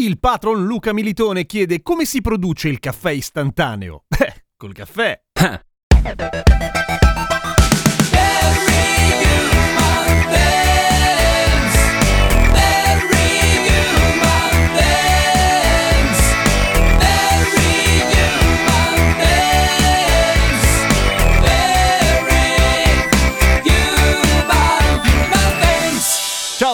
Il patron Luca Militone chiede come si produce il caffè istantaneo. Beh, col caffè.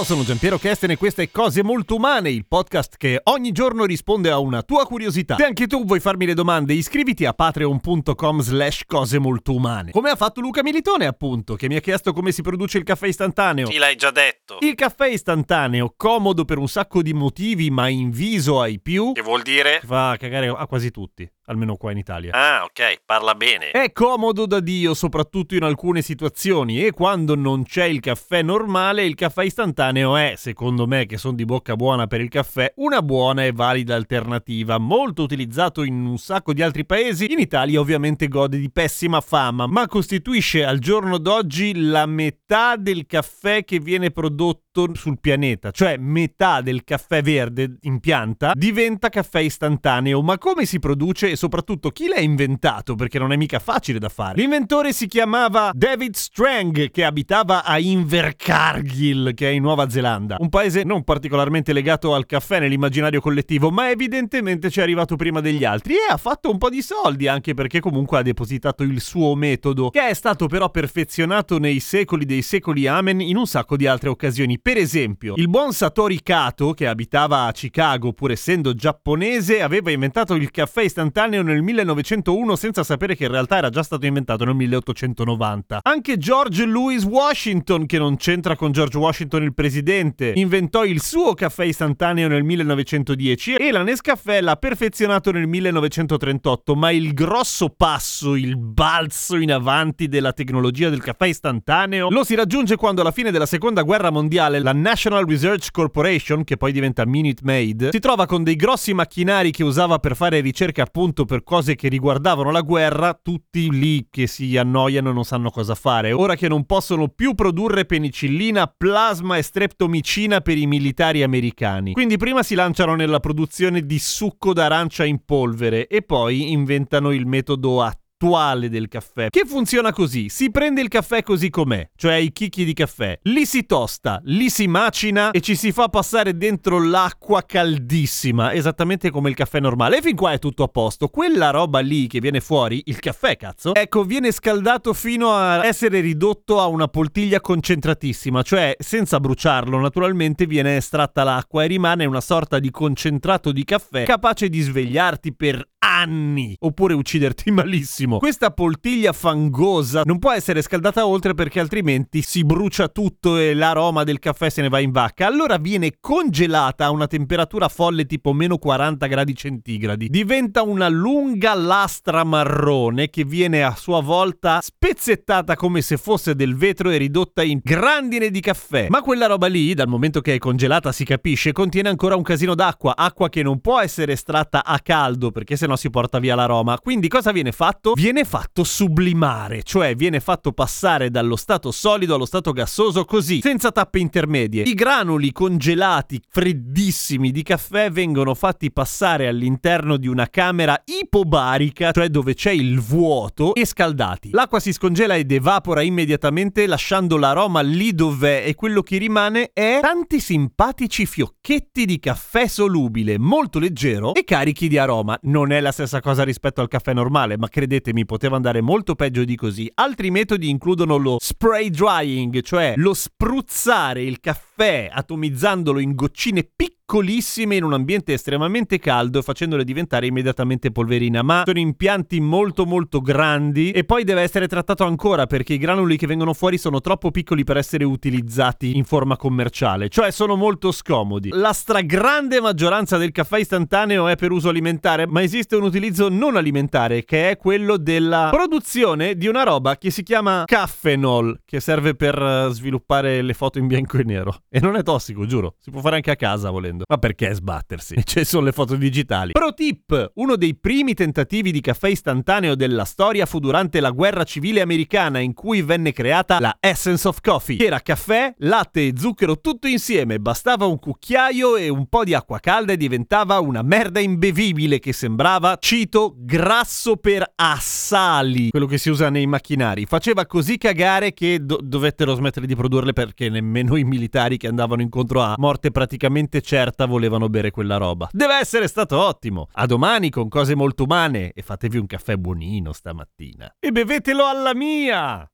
Ciao, sono Giampiero Kesten e questa è Cose Molto Umane, il podcast che ogni giorno risponde a una tua curiosità. Se anche tu vuoi farmi le domande, iscriviti a patreon.com slash cose molto umane. Come ha fatto Luca Militone, appunto, che mi ha chiesto come si produce il caffè istantaneo. Sì, l'hai già detto. Il caffè istantaneo, comodo per un sacco di motivi, ma inviso ai più, Che vuol dire? fa cagare a quasi tutti, almeno qua in Italia. Ah, ok, parla bene. È comodo da Dio, soprattutto in alcune situazioni, e quando non c'è il caffè normale, il caffè istantaneo è, secondo me, che sono di bocca buona per il caffè, una buona e valida alternativa, molto utilizzato in un sacco di altri paesi. In Italia ovviamente gode di pessima fama, ma costituisce al giorno d'oggi la metà del caffè che viene prodotto sul pianeta, cioè metà del caffè verde in pianta diventa caffè istantaneo. Ma come si produce soprattutto chi l'ha inventato? Perché non è mica facile da fare. L'inventore si chiamava David Strang, che abitava a Invercargill, che è in Nuova Zelanda, un paese non particolarmente legato al caffè nell'immaginario collettivo, ma evidentemente ci è arrivato prima degli altri e ha fatto un po' di soldi, anche perché comunque ha depositato il suo metodo, che è stato però perfezionato nei secoli dei secoli amen in un sacco di altre occasioni. Per esempio, il buon Satori Kato, che abitava a Chicago pur essendo giapponese, aveva inventato il caffè istantaneo nel 1901 senza sapere che in realtà era già stato inventato nel 1890. Anche George Louis Washington, che non c'entra con George Washington il presidente, inventò il suo caffè istantaneo nel 1910 e la Nescafè l'ha perfezionato nel 1938, ma il grosso passo, il balzo in avanti della tecnologia del caffè istantaneo lo si raggiunge quando alla fine della seconda guerra mondiale la National Research Corporation, che poi diventa Minute Maid, si trova con dei grossi macchinari che usava per fare ricerche appunto per cose che riguardavano la guerra, tutti lì che si annoiano e non sanno cosa fare. Ora che non possono più produrre penicillina, plasma e streptomicina per i militari americani. Quindi prima si lanciano nella produzione di succo d'arancia in polvere e poi inventano il metodo attuale del caffè. Che funziona così? Si prende il caffè così com'è cioè i chicchi di caffè. Li si tosta li si macina e ci si fa passare dentro l'acqua caldissima esattamente come il caffè normale. E fin qua è tutto a posto. Quella roba lì che viene fuori il caffè cazzo ecco viene scaldato fino a essere ridotto a una poltiglia concentratissima cioè senza bruciarlo naturalmente viene estratta l'acqua e rimane una sorta di concentrato di caffè capace di svegliarti per anni oppure ucciderti malissimo. Questa poltiglia fangosa non può essere scaldata oltre perché altrimenti si brucia tutto e l'aroma del caffè se ne va in vacca. Allora viene congelata a una temperatura folle tipo meno 40 gradi centigradi. Diventa una lunga lastra marrone che viene a sua volta spezzettata come se fosse del vetro e ridotta in grandine di caffè. Ma quella roba lì, dal momento che è congelata si capisce, contiene ancora un casino d'acqua, acqua che non può essere estratta a caldo perché sennò si porta via l'aroma. Quindi cosa viene fatto? Viene fatto sublimare, cioè viene fatto passare dallo stato solido allo stato gassoso così, senza tappe intermedie. I granuli congelati, freddissimi di caffè vengono fatti passare all'interno di una camera ipobarica, cioè dove c'è il vuoto, e scaldati. L'acqua si scongela ed evapora immediatamente lasciando l'aroma lì dov'è e quello che rimane è tanti simpatici fiocchetti di caffè solubile, molto leggero e carichi di aroma. Non è la stessa cosa rispetto al caffè normale, ma credetemi, poteva andare molto peggio di così. Altri metodi includono lo spray drying, cioè lo spruzzare il caffè caffè atomizzandolo in goccine piccolissime in un ambiente estremamente caldo e facendole diventare immediatamente polverina, ma sono impianti molto molto grandi e poi deve essere trattato ancora perché i granuli che vengono fuori sono troppo piccoli per essere utilizzati in forma commerciale, cioè sono molto scomodi. La stragrande maggioranza del caffè istantaneo è per uso alimentare, ma esiste un utilizzo non alimentare che è quello della produzione di una roba che si chiama caffenol, che serve per eh, sviluppare le foto in bianco e nero. E non è tossico, giuro, si può fare anche a casa volendo. Ma perché sbattersi? Ci sono le foto digitali. Pro tip! Uno dei primi tentativi di caffè istantaneo della storia fu durante la guerra civile americana in cui venne creata la Essence of Coffee, che era caffè, latte e zucchero tutto insieme, bastava un cucchiaio e un po' di acqua calda e diventava una merda imbevibile che sembrava, cito, grasso per assali, quello che si usa nei macchinari. Faceva così cagare che do- dovettero smettere di produrle perché nemmeno i militari che andavano incontro a morte praticamente certa volevano bere quella roba. Deve essere stato ottimo. A domani con cose molto umane e fatevi un caffè buonino stamattina. E bevetelo alla mia!